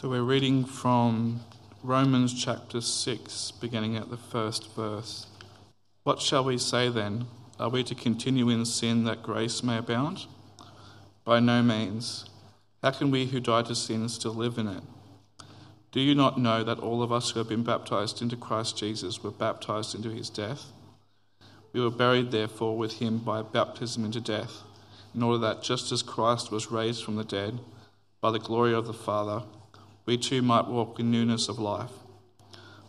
So we're reading from Romans chapter 6, beginning at the first verse. What shall we say then? Are we to continue in sin that grace may abound? By no means. How can we who died to sin still live in it? Do you not know that all of us who have been baptized into Christ Jesus were baptized into his death? We were buried, therefore, with him by baptism into death, in order that just as Christ was raised from the dead by the glory of the Father, we too might walk in newness of life.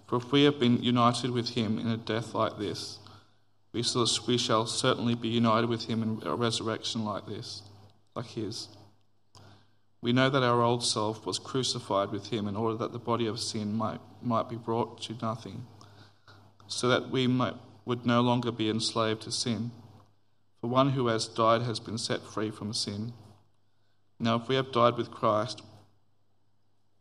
For if we have been united with him in a death like this, we shall, certainly be united with him in a resurrection like this, like his. We know that our old self was crucified with him in order that the body of sin might, might be brought to nothing, so that we might, would no longer be enslaved to sin. For one who has died has been set free from sin. Now, if we have died with Christ,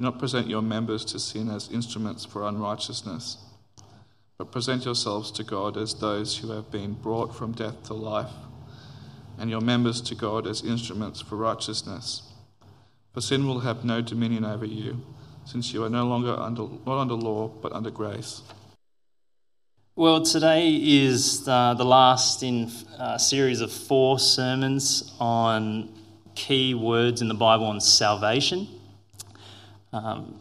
Do not present your members to sin as instruments for unrighteousness, but present yourselves to God as those who have been brought from death to life, and your members to God as instruments for righteousness. For sin will have no dominion over you, since you are no longer under, not under law, but under grace. Well, today is the, the last in a series of four sermons on key words in the Bible on salvation. Um,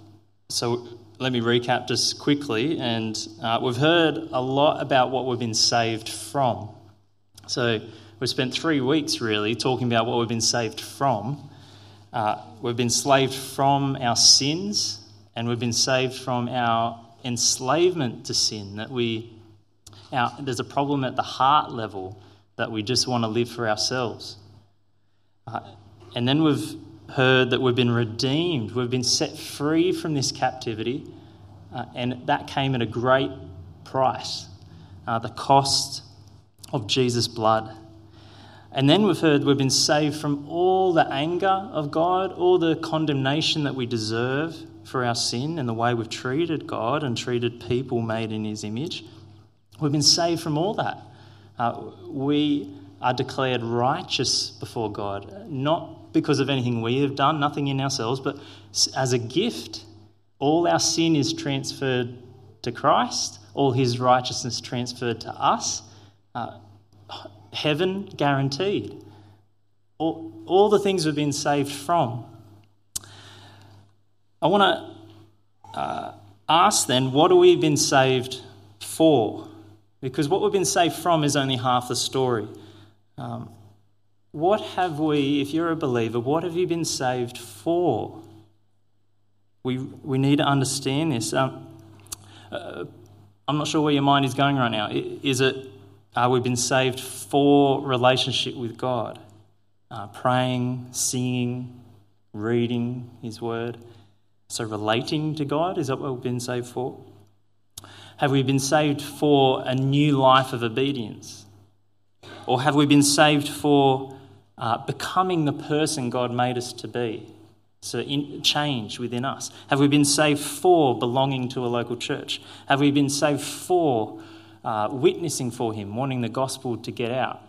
so let me recap just quickly. And uh, we've heard a lot about what we've been saved from. So we've spent three weeks really talking about what we've been saved from. Uh, we've been saved from our sins, and we've been saved from our enslavement to sin. That we, our, there's a problem at the heart level that we just want to live for ourselves. Uh, and then we've heard that we've been redeemed, we've been set free from this captivity, uh, and that came at a great price uh, the cost of Jesus' blood. And then we've heard we've been saved from all the anger of God, all the condemnation that we deserve for our sin and the way we've treated God and treated people made in His image. We've been saved from all that. Uh, we are declared righteous before God, not because of anything we have done, nothing in ourselves, but as a gift. All our sin is transferred to Christ, all his righteousness transferred to us. Uh, heaven guaranteed. All, all the things we've been saved from. I want to uh, ask then, what have we been saved for? Because what we've been saved from is only half the story. Um, what have we, if you're a believer, what have you been saved for? We, we need to understand this. Um, uh, I'm not sure where your mind is going right now. Is it, are we been saved for relationship with God? Uh, praying, singing, reading His Word. So, relating to God, is that what we've been saved for? Have we been saved for a new life of obedience? Or have we been saved for uh, becoming the person God made us to be. So, in, change within us. Have we been saved for belonging to a local church? Have we been saved for uh, witnessing for Him, wanting the gospel to get out?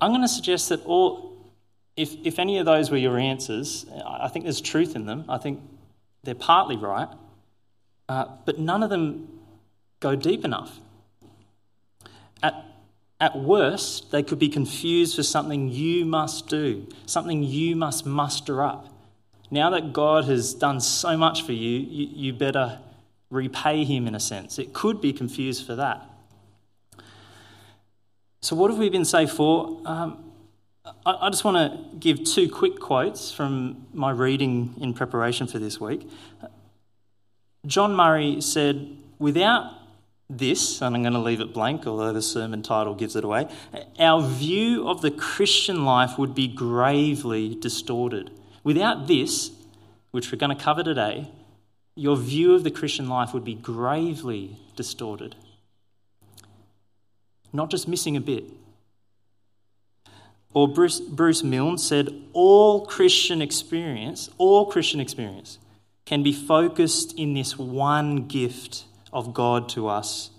I'm going to suggest that all, if, if any of those were your answers, I think there's truth in them. I think they're partly right, uh, but none of them go deep enough. At, at worst, they could be confused for something you must do, something you must muster up. Now that God has done so much for you, you, better repay Him in a sense. It could be confused for that. So, what have we been saved for? Um, I just want to give two quick quotes from my reading in preparation for this week. John Murray said, Without this, and I'm going to leave it blank, although the sermon title gives it away, our view of the Christian life would be gravely distorted. Without this, which we're going to cover today, your view of the Christian life would be gravely distorted. Not just missing a bit. Or Bruce, Bruce Milne said, all Christian experience, all Christian experience can be focused in this one gift of God to us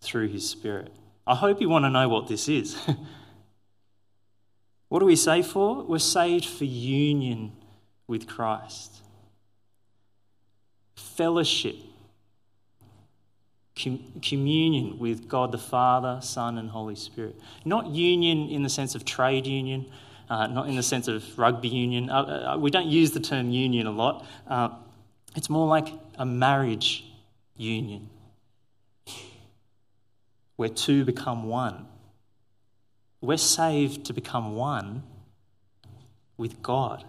through His Spirit. I hope you want to know what this is. what do we say for? We're saved for union with Christ, fellowship, com- communion with God the Father, Son, and Holy Spirit. Not union in the sense of trade union. Uh, not in the sense of rugby union. Uh, uh, we don't use the term union a lot. Uh, it's more like a marriage union where two become one. We're saved to become one with God.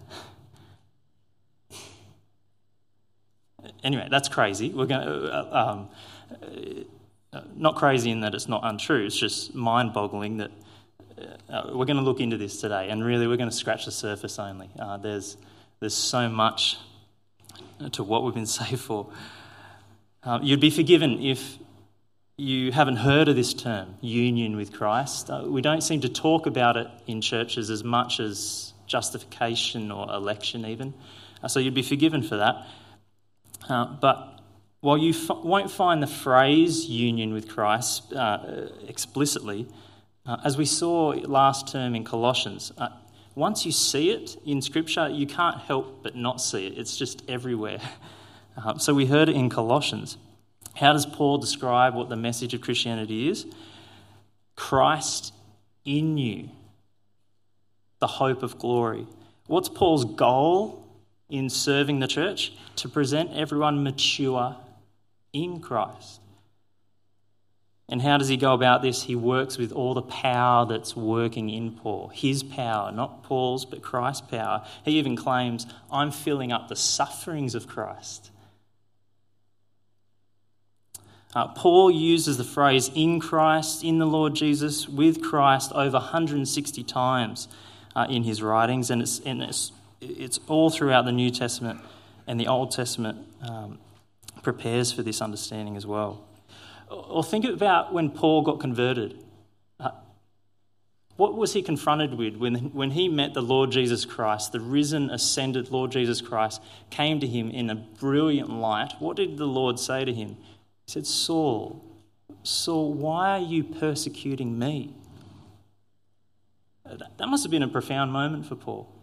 anyway, that's crazy. We're going to, uh, um, uh, not crazy in that it's not untrue. It's just mind-boggling that uh, we're going to look into this today, and really we're going to scratch the surface only. Uh, there's there's so much to what we've been saved for. Uh, you'd be forgiven if you haven't heard of this term, union with Christ. Uh, we don't seem to talk about it in churches as much as justification or election, even. Uh, so you'd be forgiven for that. Uh, but while you f- won't find the phrase union with Christ uh, explicitly, uh, as we saw last term in Colossians, once you see it in Scripture, you can't help but not see it. It's just everywhere. Uh, so we heard it in Colossians. How does Paul describe what the message of Christianity is? Christ in you, the hope of glory. What's Paul's goal in serving the church? To present everyone mature in Christ. And how does he go about this? He works with all the power that's working in Paul. His power, not Paul's, but Christ's power. He even claims, I'm filling up the sufferings of Christ. Uh, Paul uses the phrase in Christ, in the Lord Jesus, with Christ over 160 times uh, in his writings, and, it's, and it's, it's, all throughout the New Testament and the Old Testament um, prepares for this understanding as well. Or think about when Paul got converted. Uh, what was he confronted with when, when he met the Lord Jesus Christ, the risen, ascended Lord Jesus Christ, came to him in a brilliant light? What did the Lord say to him? Said, Saul, Saul, why are you persecuting me? That must have been a profound moment for Paul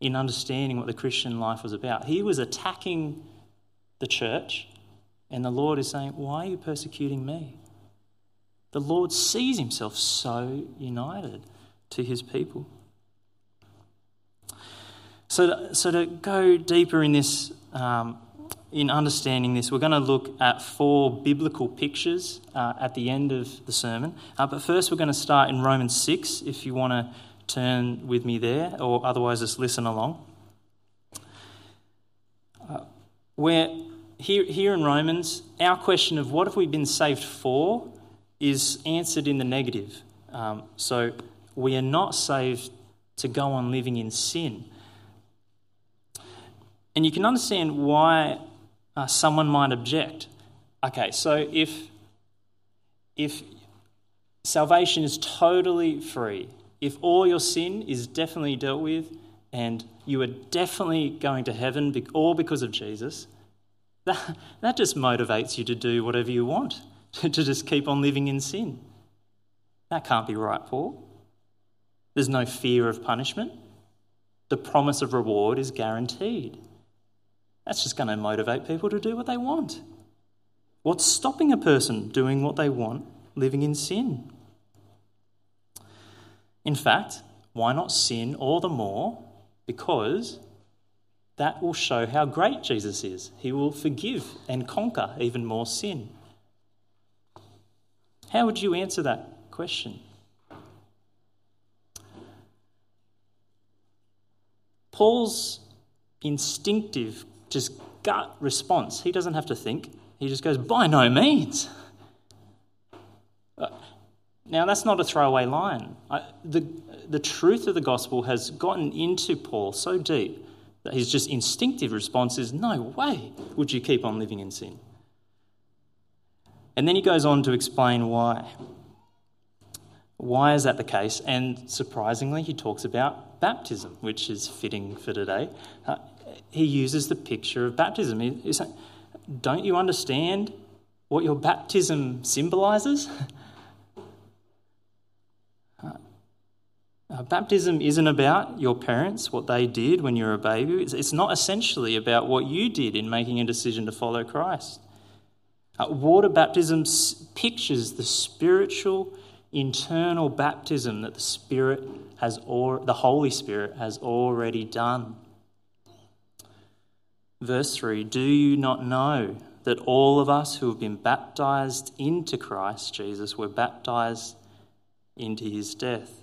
in understanding what the Christian life was about. He was attacking the church, and the Lord is saying, Why are you persecuting me? The Lord sees himself so united to his people. So, so to go deeper in this, um, in understanding this, we're going to look at four biblical pictures uh, at the end of the sermon. Uh, but first, we're going to start in Romans 6, if you want to turn with me there, or otherwise just listen along. Uh, where here, here in Romans, our question of what have we been saved for is answered in the negative. Um, so we are not saved to go on living in sin. And you can understand why uh, someone might object. Okay, so if, if salvation is totally free, if all your sin is definitely dealt with, and you are definitely going to heaven all because of Jesus, that, that just motivates you to do whatever you want, to just keep on living in sin. That can't be right, Paul. There's no fear of punishment. The promise of reward is guaranteed. That's just going to motivate people to do what they want. What's stopping a person doing what they want, living in sin? In fact, why not sin all the more? Because that will show how great Jesus is. He will forgive and conquer even more sin. How would you answer that question? Paul's instinctive, just gut response, he doesn't have to think. He just goes, by no means. Uh, now, that's not a throwaway line. I, the, the truth of the gospel has gotten into Paul so deep that His just instinctive response is, No way would you keep on living in sin. And then he goes on to explain why. Why is that the case? And surprisingly, he talks about baptism, which is fitting for today. Uh, he uses the picture of baptism. He's saying, Don't you understand what your baptism symbolizes? Uh, baptism isn't about your parents, what they did when you were a baby. It's, it's not essentially about what you did in making a decision to follow Christ. Uh, water baptism s- pictures the spiritual, internal baptism that the Spirit has, or the Holy Spirit has already done. Verse 3 Do you not know that all of us who have been baptized into Christ Jesus were baptized into his death?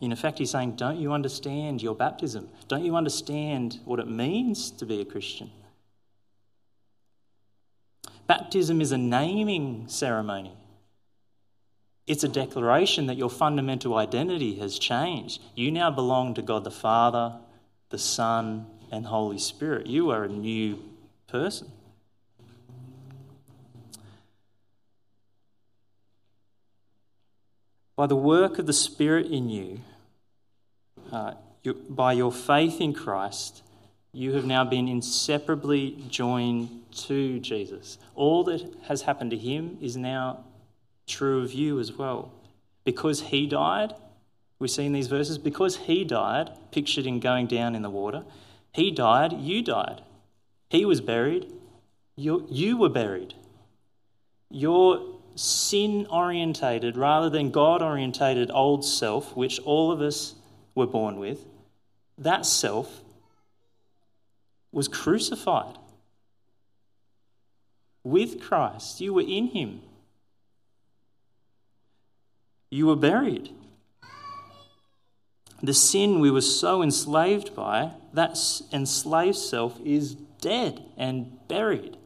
In effect, he's saying, Don't you understand your baptism? Don't you understand what it means to be a Christian? Baptism is a naming ceremony. It's a declaration that your fundamental identity has changed. You now belong to God the Father, the Son, and Holy Spirit. You are a new person. By the work of the Spirit in you, uh, you, by your faith in Christ, you have now been inseparably joined to Jesus. All that has happened to him is now true of you as well. Because he died, we see in these verses, because he died, pictured in going down in the water, he died, you died. He was buried, you, you were buried. Your sin orientated rather than God orientated old self, which all of us were born with, that self was crucified with Christ. You were in Him. You were buried. The sin we were so enslaved by, that enslaved self is dead and buried.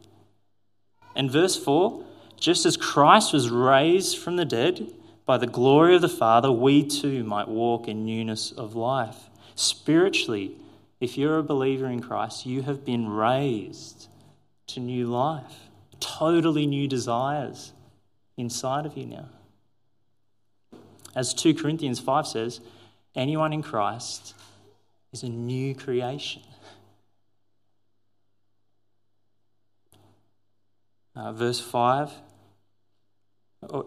And verse 4 just as Christ was raised from the dead by the glory of the Father, we too might walk in newness of life. Spiritually, if you're a believer in Christ, you have been raised to new life, totally new desires inside of you now. As 2 Corinthians 5 says, anyone in Christ is a new creation. Uh, verse 5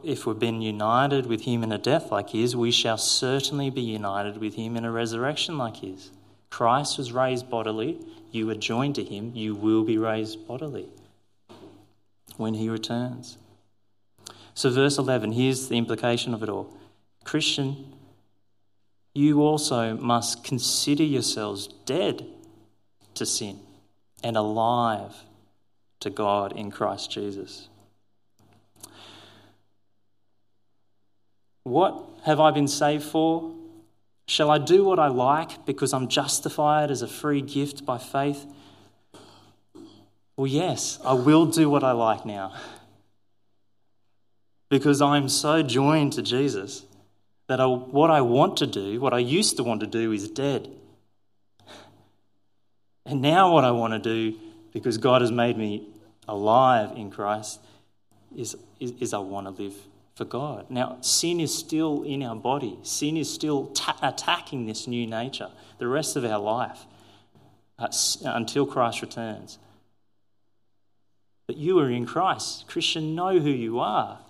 if we've been united with him in a death like his, we shall certainly be united with him in a resurrection like his. Christ was raised bodily, you are joined to him, you will be raised bodily when he returns. So, verse 11, here's the implication of it all Christian, you also must consider yourselves dead to sin and alive to God in Christ Jesus. What have I been saved for? Shall I do what I like because I'm justified as a free gift by faith? Well, yes, I will do what I like now. Because I'm so joined to Jesus that I, what I want to do, what I used to want to do, is dead. And now, what I want to do, because God has made me alive in Christ, is, is, is I want to live for God. Now, sin is still in our body, sin is still ta- attacking this new nature the rest of our life uh, until Christ returns. But you are in Christ. Christian, know who you are.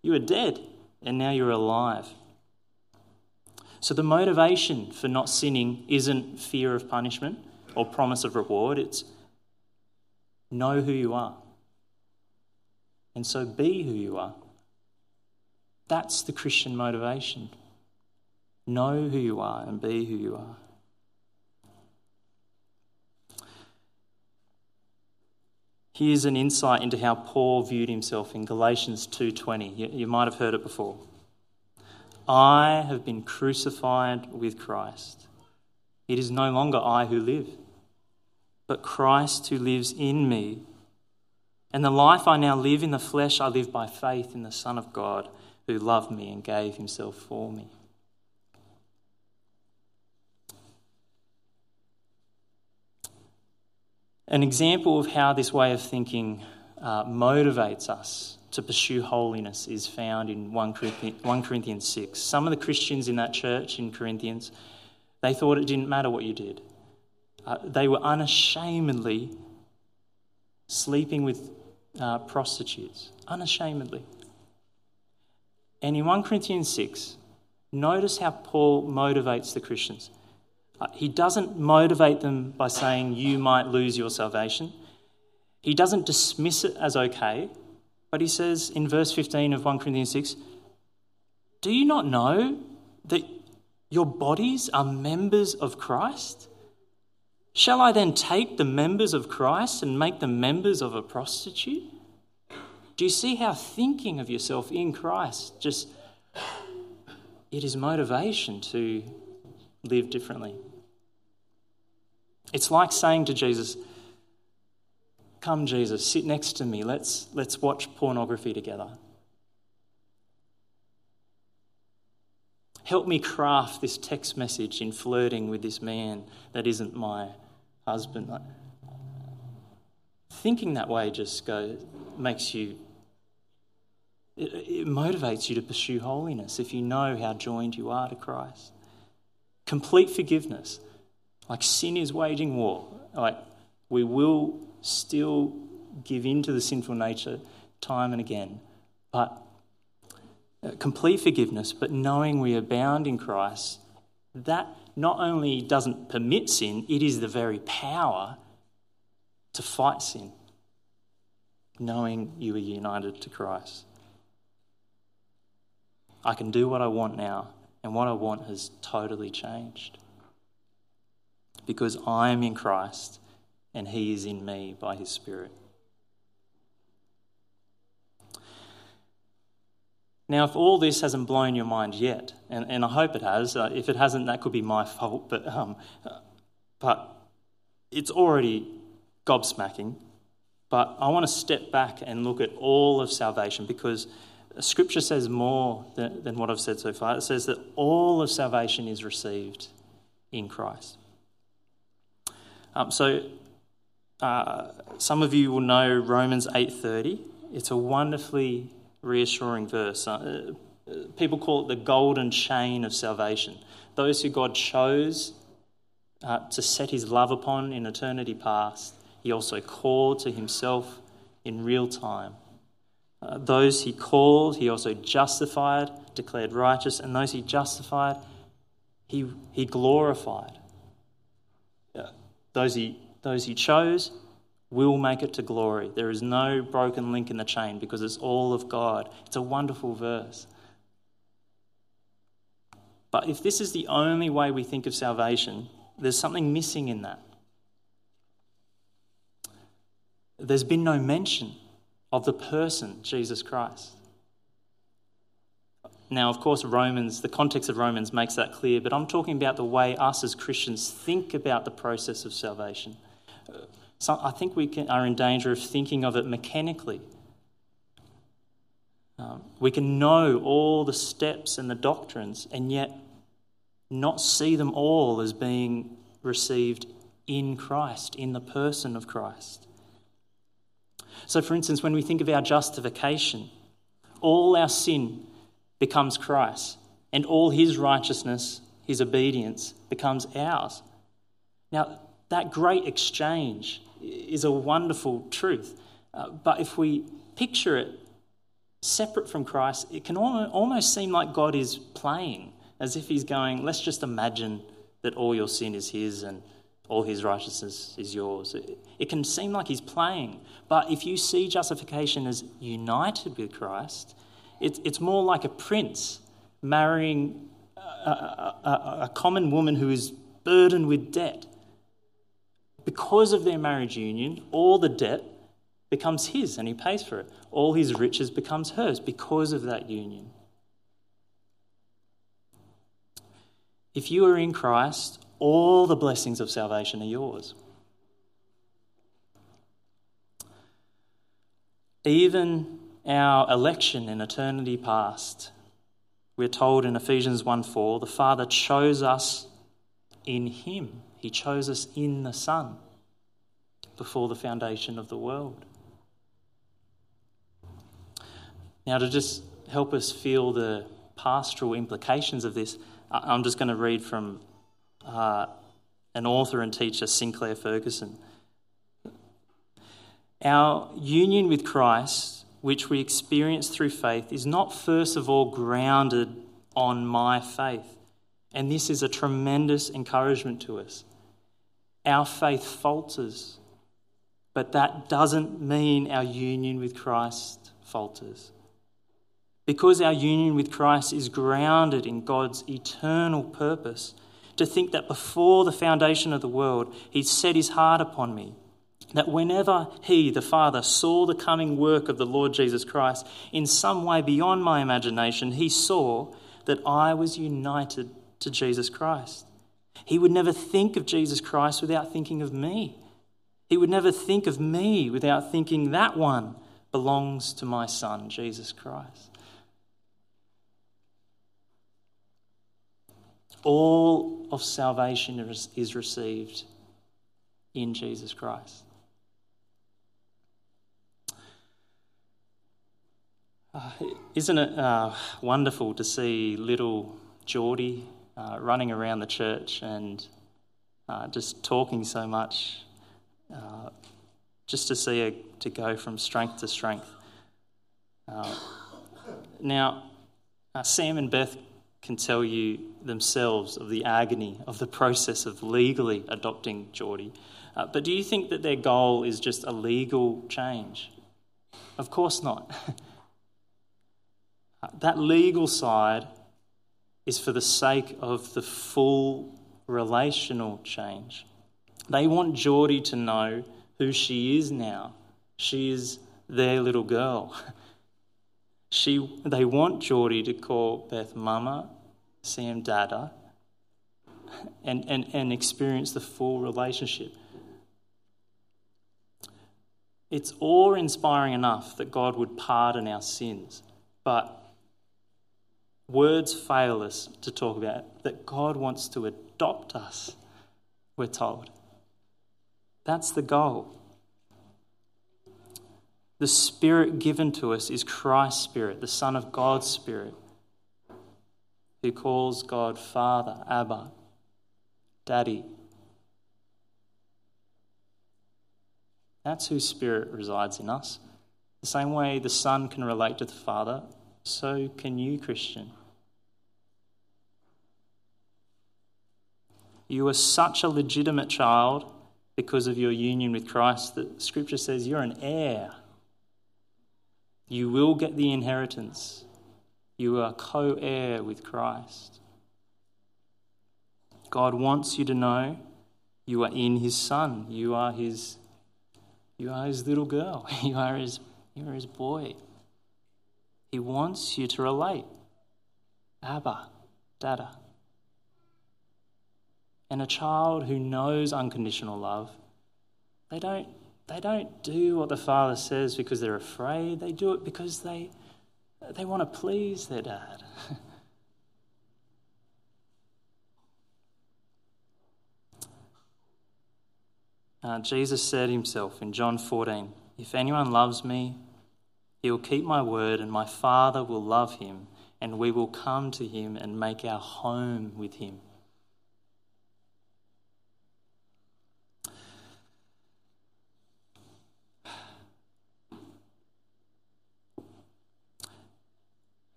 You are dead, and now you're alive. So, the motivation for not sinning isn't fear of punishment or promise of reward, it's know who you are. And so be who you are. That's the Christian motivation. Know who you are and be who you are. Here's an insight into how Paul viewed himself in Galatians 2:20. You, you might have heard it before. I have been crucified with Christ. It is no longer I who live, but Christ who lives in me. And the life I now live in the flesh, I live by faith in the Son of God who loved me and gave himself for me. An example of how this way of thinking uh, motivates us to pursue holiness is found in 1 Corinthians, 1 Corinthians 6. Some of the Christians in that church in Corinthians, they thought it didn't matter what you did. Uh, they were unashamedly sleeping with uh, prostitutes. Unashamedly. And in 1 Corinthians 6, notice how Paul motivates the Christians. Uh, he doesn't motivate them by saying, You might lose your salvation. He doesn't dismiss it as okay, but he says in verse 15 of 1 Corinthians 6 Do you not know that your bodies are members of Christ? Shall I then take the members of Christ and make them members of a prostitute? Do you see how thinking of yourself in Christ just it is motivation to live differently? It's like saying to Jesus, Come, Jesus, sit next to me. Let's, let's watch pornography together. Help me craft this text message in flirting with this man that isn't my husband. Thinking that way just goes, makes you, it, it motivates you to pursue holiness if you know how joined you are to Christ. Complete forgiveness. Like sin is waging war. Like we will still give in to the sinful nature time and again. But uh, complete forgiveness, but knowing we are bound in Christ, that not only doesn't permit sin, it is the very power to fight sin, knowing you are united to Christ. I can do what I want now, and what I want has totally changed. Because I am in Christ and He is in me by His Spirit. Now, if all this hasn't blown your mind yet, and, and I hope it has, uh, if it hasn't, that could be my fault, but, um, but it's already gobsmacking. But I want to step back and look at all of salvation because Scripture says more than, than what I've said so far. It says that all of salvation is received in Christ. Um, so uh, some of you will know Romans 8:30. It's a wonderfully reassuring verse. Uh, uh, people call it the golden chain of salvation. Those who God chose uh, to set his love upon in eternity past, he also called to himself in real time. Uh, those he called, he also justified, declared righteous, and those he justified, he, he glorified. Those he those he chose will make it to glory. There is no broken link in the chain because it's all of God. It's a wonderful verse. But if this is the only way we think of salvation, there's something missing in that. There's been no mention of the person, Jesus Christ. Now, of course, Romans, the context of Romans makes that clear, but I'm talking about the way us as Christians think about the process of salvation. So I think we can, are in danger of thinking of it mechanically. Um, we can know all the steps and the doctrines and yet not see them all as being received in Christ, in the person of Christ. So, for instance, when we think of our justification, all our sin becomes Christ, and all his righteousness, his obedience, becomes ours. Now, that great exchange is a wonderful truth. Uh, but if we picture it separate from Christ, it can almost seem like God is playing, as if He's going, let's just imagine that all your sin is His and all His righteousness is yours. It, it can seem like He's playing. But if you see justification as united with Christ, it, it's more like a prince marrying a, a, a common woman who is burdened with debt because of their marriage union, all the debt becomes his and he pays for it. All his riches becomes hers because of that union. If you are in Christ, all the blessings of salvation are yours. Even our election in eternity past, we're told in Ephesians 1 4, the Father chose us in Him he chose us in the Son. before the foundation of the world. Now, to just help us feel the pastoral implications of this, I'm just going to read from uh, an author and teacher, Sinclair Ferguson. Our union with Christ, which we experience through faith, is not first of all grounded on my faith. And this is a tremendous encouragement to us. Our faith falters, but that doesn't mean our union with Christ falters. Because our union with Christ is grounded in God's eternal purpose, to think that before the foundation of the world, He set His heart upon me, that whenever He, the Father, saw the coming work of the Lord Jesus Christ in some way beyond my imagination, He saw that I was united to Jesus Christ. He would never think of Jesus Christ without thinking of me. He would never think of me without thinking that one belongs to my Son, Jesus Christ. All of salvation is received in Jesus Christ. Uh, isn't it uh, wonderful to see little Geordie uh, running around the church and uh, just talking so much, uh, just to see her to go from strength to strength? Now, Sam and Beth can tell you themselves of the agony of the process of legally adopting Geordie. Uh, but do you think that their goal is just a legal change? Of course not. that legal side is for the sake of the full relational change. They want Geordie to know who she is now. She is their little girl. She, they want Geordie to call Beth Mama, Sam Dada, and, and, and experience the full relationship. It's awe inspiring enough that God would pardon our sins, but words fail us to talk about that God wants to adopt us, we're told. That's the goal. The Spirit given to us is Christ's Spirit, the Son of God's Spirit, who calls God Father, Abba, Daddy. That's whose Spirit resides in us. The same way the Son can relate to the Father, so can you, Christian. You are such a legitimate child because of your union with Christ that Scripture says you're an heir. You will get the inheritance. You are co heir with Christ. God wants you to know you are in His Son. You are His, you are his little girl. You are His, you are his boy. He wants you to relate. Abba, Dada. And a child who knows unconditional love, they don't they don't do what the father says because they're afraid. They do it because they, they want to please their dad. uh, Jesus said himself in John 14 If anyone loves me, he will keep my word, and my Father will love him, and we will come to him and make our home with him.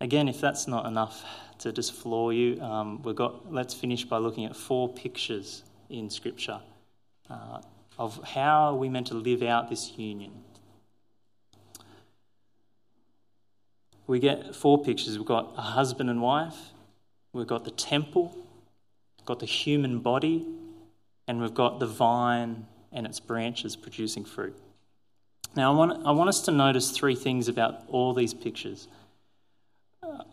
Again, if that's not enough to just floor you, um, we've got, let's finish by looking at four pictures in Scripture uh, of how are we meant to live out this union. We get four pictures. We've got a husband and wife, we've got the temple, we've got the human body, and we've got the vine and its branches producing fruit. Now, I want, I want us to notice three things about all these pictures.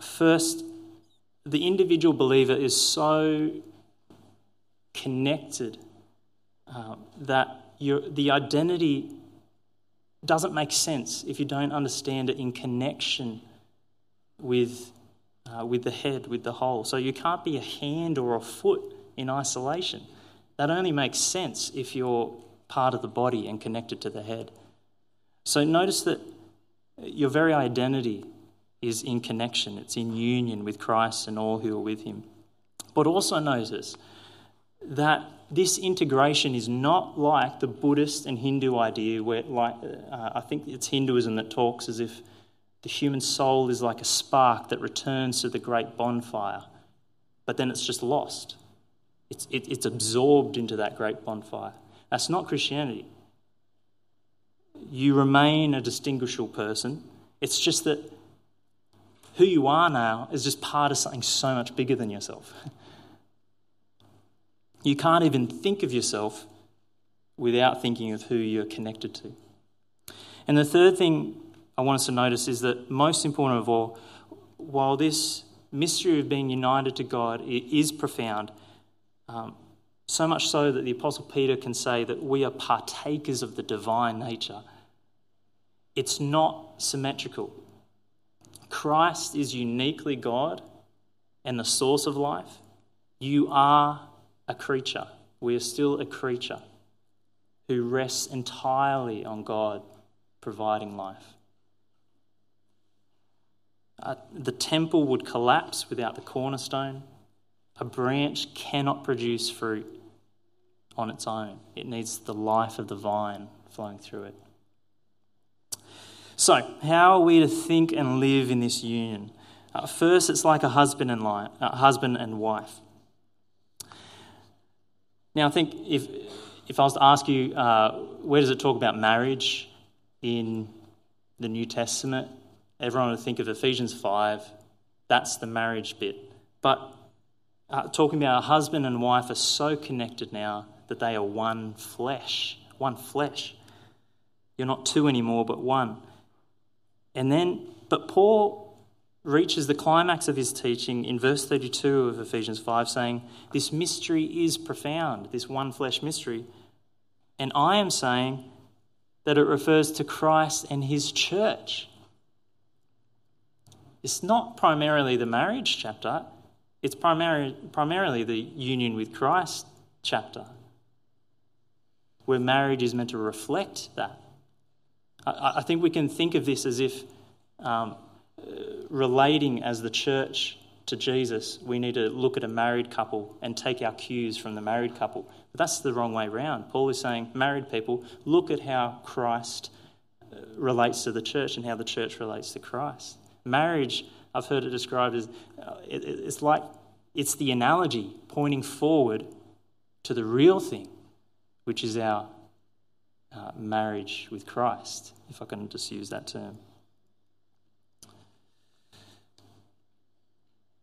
First, the individual believer is so connected uh, that your, the identity doesn't make sense if you don't understand it in connection with, uh, with the head, with the whole. So you can't be a hand or a foot in isolation. That only makes sense if you're part of the body and connected to the head. So notice that your very identity is in connection, it's in union with Christ and all who are with him. But also notice that this integration is not like the Buddhist and Hindu idea, where, like, uh, I think it's Hinduism that talks as if the human soul is like a spark that returns to the great bonfire, but then it's just lost. It's, it, it's absorbed into that great bonfire. That's not Christianity. You remain a distinguishable person. It's just that who you are now is just part of something so much bigger than yourself. You can't even think of yourself without thinking of who you're connected to. And the third thing I want us to notice is that, most important of all, while this mystery of being united to God is profound, um, so much so that the Apostle Peter can say that we are partakers of the divine nature, it's not symmetrical. Christ is uniquely God and the source of life. You are a creature. We are still a creature who rests entirely on God providing life. Uh, the temple would collapse without the cornerstone. A branch cannot produce fruit on its own, it needs the life of the vine flowing through it. So, how are we to think and live in this union? Uh, first, it's like a husband and, uh, husband and wife. Now, I think if, if I was to ask you, uh, where does it talk about marriage in the New Testament? Everyone would think of Ephesians 5. That's the marriage bit. But uh, talking about a husband and wife are so connected now that they are one flesh. One flesh. You're not two anymore, but one. And then, but Paul reaches the climax of his teaching in verse 32 of Ephesians 5, saying, This mystery is profound, this one flesh mystery. And I am saying that it refers to Christ and his church. It's not primarily the marriage chapter, it's primary, primarily the union with Christ chapter, where marriage is meant to reflect that. I, I think we can think of this as if. Um, relating as the church to Jesus, we need to look at a married couple and take our cues from the married couple. But that's the wrong way around. Paul is saying, married people, look at how Christ uh, relates to the church and how the church relates to Christ. Marriage, I've heard it described as uh, it's like it's the analogy pointing forward to the real thing, which is our uh, marriage with Christ, if I can just use that term.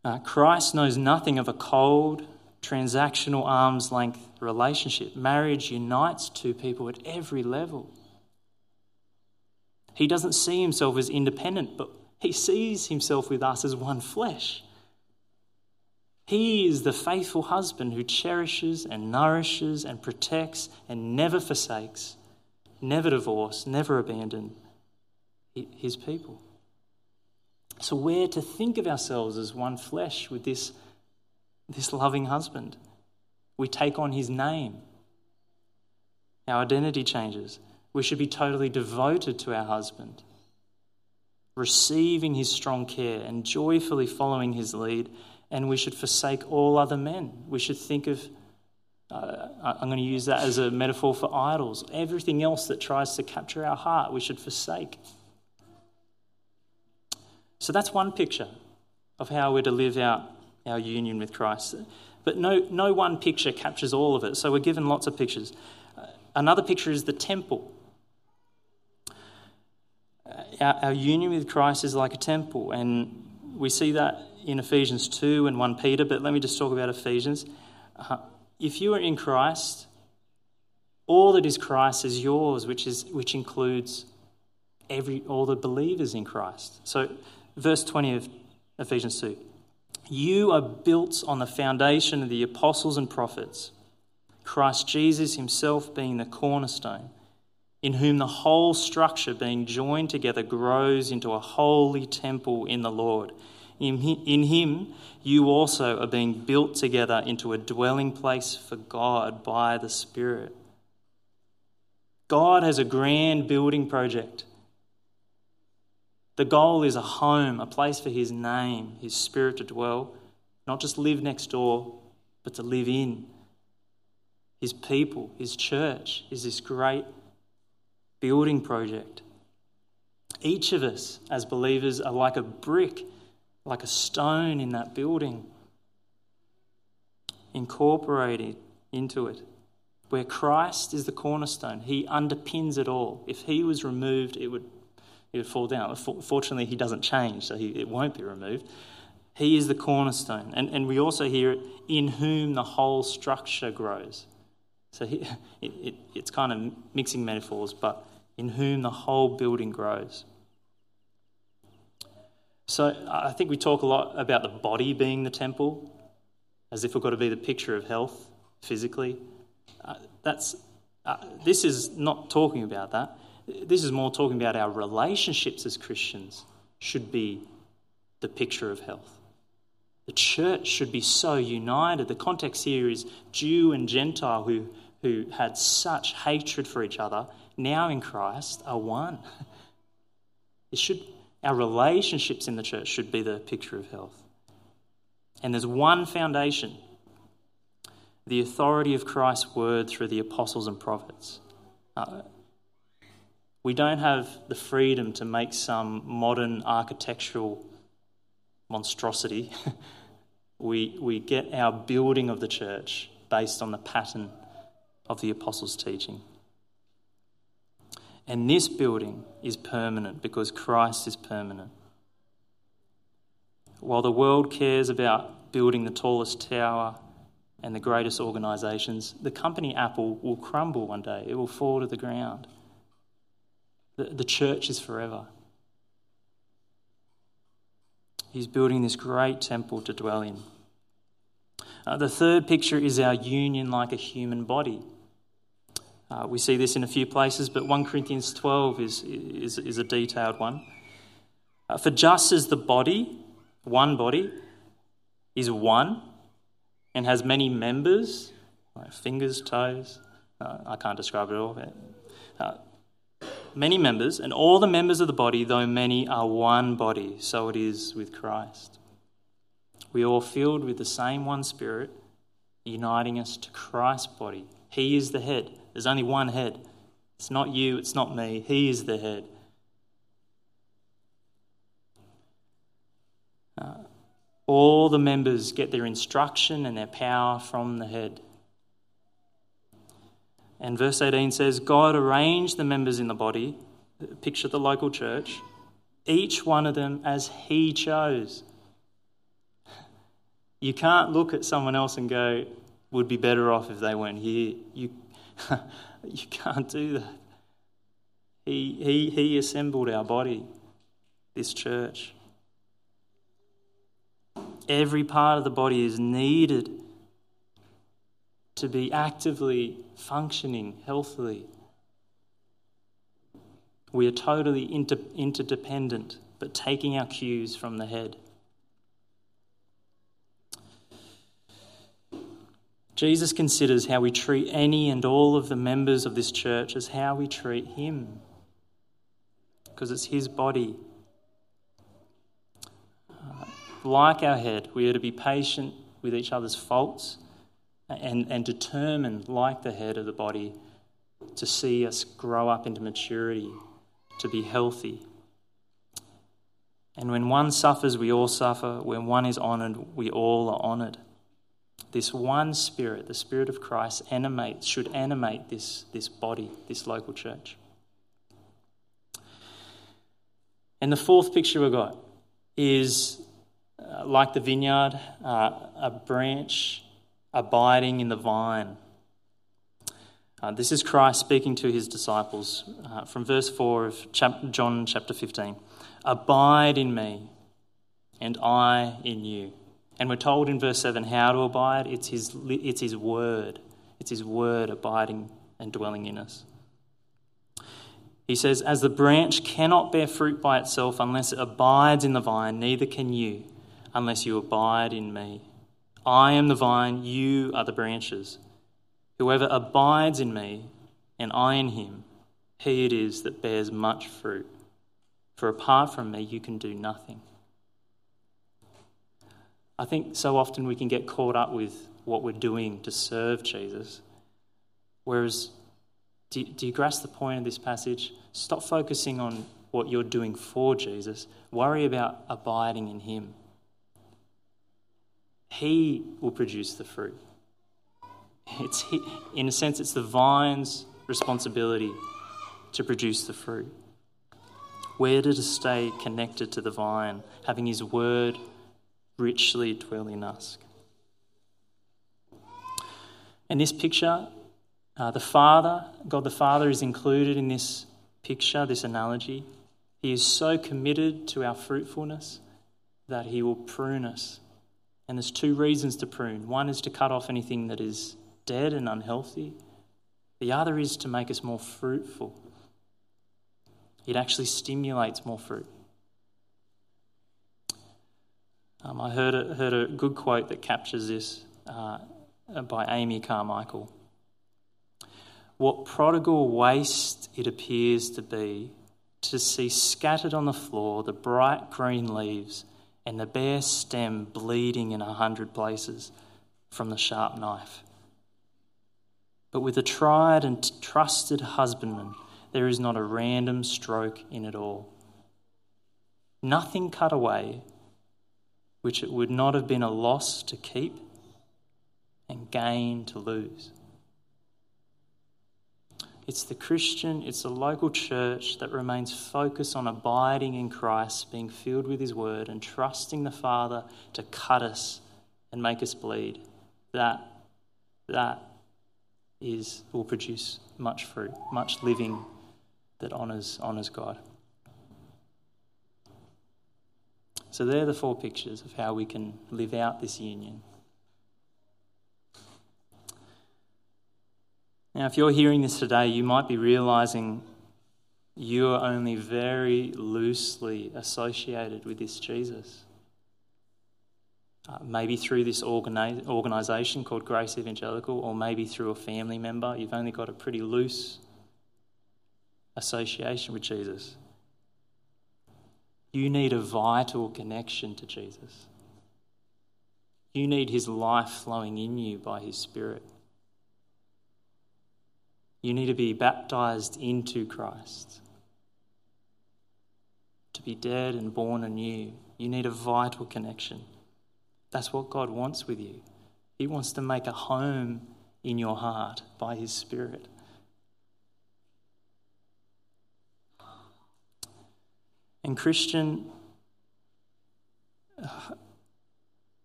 Uh, Christ knows nothing of a cold, transactional arm's length relationship. Marriage unites two people at every level. He doesn't see himself as independent, but he sees himself with us as one flesh. He is the faithful husband who cherishes and nourishes and protects and never forsakes, never divorce, never abandon his people. So we're to think of ourselves as one flesh with this, this loving husband. We take on his name. Our identity changes. We should be totally devoted to our husband, receiving his strong care and joyfully following his lead. And we should forsake all other men. We should think of, uh, I'm going to use that as a metaphor for idols. Everything else that tries to capture our heart, we should forsake. So that's one picture of how we're to live out our union with Christ. But no, no one picture captures all of it, so we're given lots of pictures. Uh, another picture is the temple. Uh, our, our, union with Christ is like a temple, and we see that in Ephesians 2 and 1 Peter, but let me just talk about Ephesians. Uh, if you are in Christ, all that is Christ is yours, which, is, which includes every, all the believers in Christ. So verse 20 of Ephesians 2. You are built on the foundation of the apostles and prophets, Christ Jesus himself being the cornerstone, in whom the whole structure being joined together grows into a holy temple in the Lord. In him, you also are being built together into a dwelling place for God by the Spirit. God has a grand building project. The goal is a home, a place for His name, His Spirit to dwell, not just live next door, but to live in. His people, His church is this great building project. Each of us as believers are like a brick, like a stone in that building, incorporated into it. Where Christ is the cornerstone, He underpins it all. If He was removed, it would, it would fall down. Fortunately, He doesn't change, so he, it won't be removed. He is the cornerstone. And, and we also hear it, in whom the whole structure grows. So he, it, it, it's kind of mixing metaphors, but in whom the whole building grows. So I think we talk a lot about the body being the temple, as if we've got to be the picture of health physically. Uh, that's, uh, this is not talking about that. This is more talking about our relationships as Christians should be the picture of health. The church should be so united. The context here is Jew and Gentile who, who had such hatred for each other, now in Christ are one. It should, our relationships in the church should be the picture of health. And there's one foundation the authority of Christ's word through the apostles and prophets. Uh, we don't have the freedom to make some modern architectural monstrosity. we, we get our building of the church based on the pattern of the apostles' teaching. And this building is permanent because Christ is permanent. While the world cares about building the tallest tower and the greatest organisations, the company Apple will crumble one day, it will fall to the ground. The, the church is forever. He's building this great temple to dwell in. Uh, the third picture is our union like a human body. Uh, we see this in a few places, but 1 Corinthians 12 is, is, is a detailed one. Uh, for just as the body, one body, is one and has many members, like fingers, toes, uh, I can't describe it all. Uh, many members, and all the members of the body, though many, are one body, so it is with Christ. We are all filled with the same one Spirit, uniting us to Christ's body. He is the head. There's only one head. It's not you, it's not me. He is the head. Uh, all the members get their instruction and their power from the head. And verse 18 says, God arranged the members in the body, picture the local church, each one of them as He chose. You can't look at someone else and go, would be better off if they weren't here. You, you can't do that. He, he, he assembled our body, this church. Every part of the body is needed to be actively functioning healthily. We are totally inter- interdependent, but taking our cues from the head. Jesus considers how we treat any and all of the members of this church as how we treat him, because it's his body. Uh, like our head, we are to be patient with each other's faults and, and determined, like the head of the body, to see us grow up into maturity, to be healthy. And when one suffers, we all suffer. When one is honoured, we all are honoured. This one spirit, the spirit of Christ, animates, should animate this, this body, this local church. And the fourth picture we've got is uh, like the vineyard, uh, a branch abiding in the vine. Uh, this is Christ speaking to his disciples uh, from verse 4 of chap- John chapter 15. Abide in me, and I in you. And we're told in verse 7 how to abide. It's his, it's his word. It's his word abiding and dwelling in us. He says, As the branch cannot bear fruit by itself unless it abides in the vine, neither can you unless you abide in me. I am the vine, you are the branches. Whoever abides in me, and I in him, he it is that bears much fruit. For apart from me, you can do nothing. I think so often we can get caught up with what we're doing to serve Jesus. Whereas, do, do you grasp the point of this passage? Stop focusing on what you're doing for Jesus, worry about abiding in Him. He will produce the fruit. It's, in a sense, it's the vine's responsibility to produce the fruit. Where to stay connected to the vine, having His word richly dwell in us. In this picture, uh, the Father, God the Father, is included in this picture, this analogy. He is so committed to our fruitfulness that He will prune us. And there's two reasons to prune one is to cut off anything that is dead and unhealthy, the other is to make us more fruitful it actually stimulates more fruit. Um, I heard a, heard a good quote that captures this uh, by Amy Carmichael. What prodigal waste it appears to be to see scattered on the floor the bright green leaves and the bare stem bleeding in a hundred places from the sharp knife. But with a tried and trusted husbandman, there is not a random stroke in it all. Nothing cut away which it would not have been a loss to keep and gain to lose. It's the Christian, it's the local church that remains focused on abiding in Christ, being filled with His Word, and trusting the Father to cut us and make us bleed. That, that is, will produce much fruit, much living that honours, honours God. So, they're the four pictures of how we can live out this union. Now, if you're hearing this today, you might be realizing you are only very loosely associated with this Jesus. Uh, maybe through this organi- organization called Grace Evangelical, or maybe through a family member. You've only got a pretty loose association with Jesus. You need a vital connection to Jesus. You need his life flowing in you by his Spirit. You need to be baptized into Christ. To be dead and born anew, you need a vital connection. That's what God wants with you. He wants to make a home in your heart by his Spirit. And Christian,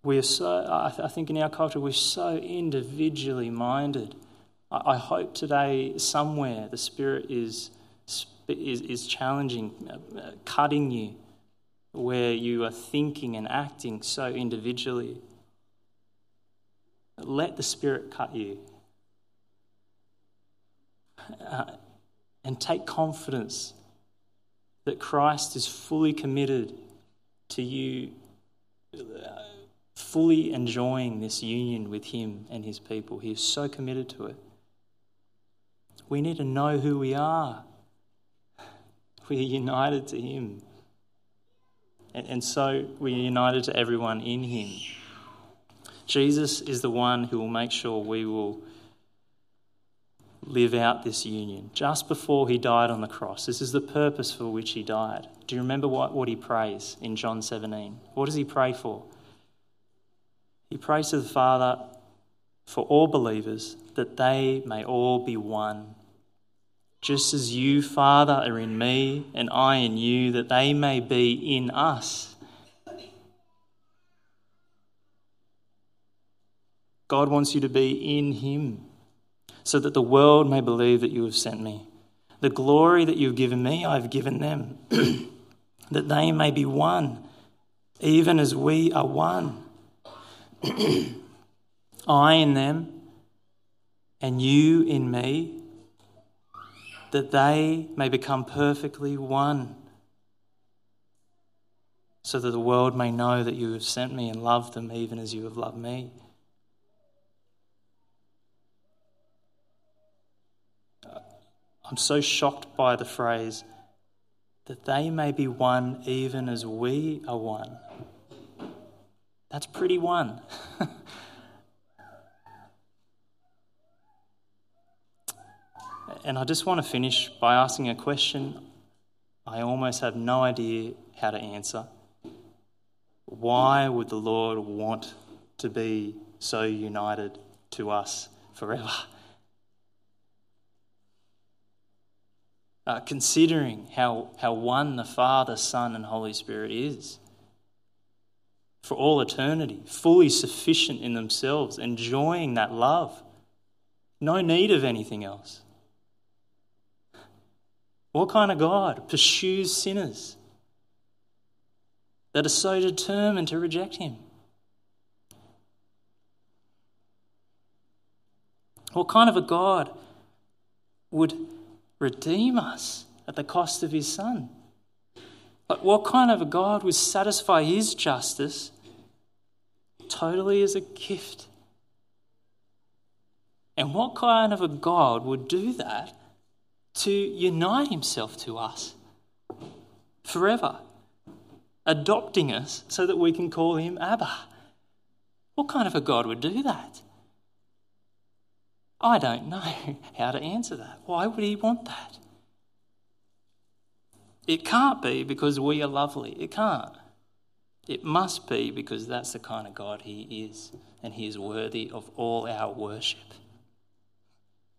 we're so, I think in our culture, we're so individually minded. I hope today, somewhere, the Spirit is, is, is challenging, uh, cutting you, where you are thinking and acting so individually. Let the Spirit cut you. Uh, and take confidence that Christ is fully committed to you uh, fully enjoying this union with Him and His people. He is so committed to it. We need to know who we are. We are united to Him. And, so we are united to everyone in Him. Jesus is the one who will make sure we will live out this union just before he died on the cross. This is the purpose for which he died. Do you remember what, what he prays in John 17? What does he pray for? He prays to the Father for all believers that they may all be one. Just as you, Father, are in me and I in you, that they may be in us. God wants you to be in him so that the world may believe that you have sent me. The glory that you have given me, I have given them, that they may be one, even as we are one. I in them, and you in me, that they may become perfectly one, so that the world may know that you have sent me and loved them even as you have loved me. I'm so shocked by the phrase, that they may be one even as we are one. That's pretty one. and I just want to finish by asking a question I almost have no idea how to answer. Why would the Lord want to be so united to us forever? Uh, considering how, how one the Father, Son, and Holy Spirit is for all eternity, fully sufficient in themselves, enjoying that love, no need of anything else. What kind of God pursues sinners that are so determined to reject Him? What kind of a God would redeem us at the cost of His Son? Like, what kind of a God would satisfy His justice totally as a gift? And what kind of a God would do that to unite himself to us forever, adopting us so that we can call him Abba. What kind of a God would do that? I don't know how to answer that. Why would he want that? It can't be because we are lovely. It can't. It must be because that's the kind of God he is, and he is worthy of all our worship.